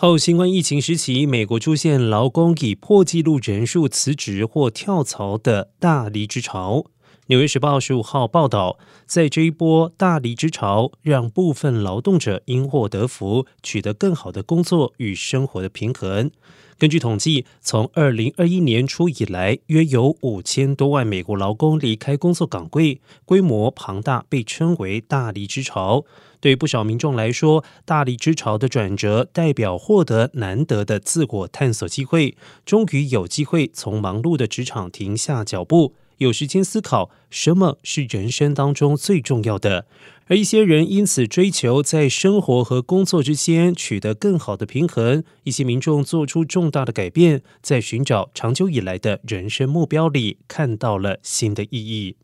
后新冠疫情时期，美国出现劳工以破纪录人数辞职或跳槽的大离职潮。纽约时报十五号报道，在这一波大离职潮，让部分劳动者因祸得福，取得更好的工作与生活的平衡。根据统计，从二零二一年初以来，约有五千多万美国劳工离开工作岗位，规模庞大，被称为大离职潮。对不少民众来说，大离职潮的转折代表获得难得的自我探索机会，终于有机会从忙碌的职场停下脚步。有时间思考什么是人生当中最重要的，而一些人因此追求在生活和工作之间取得更好的平衡。一些民众做出重大的改变，在寻找长久以来的人生目标里看到了新的意义。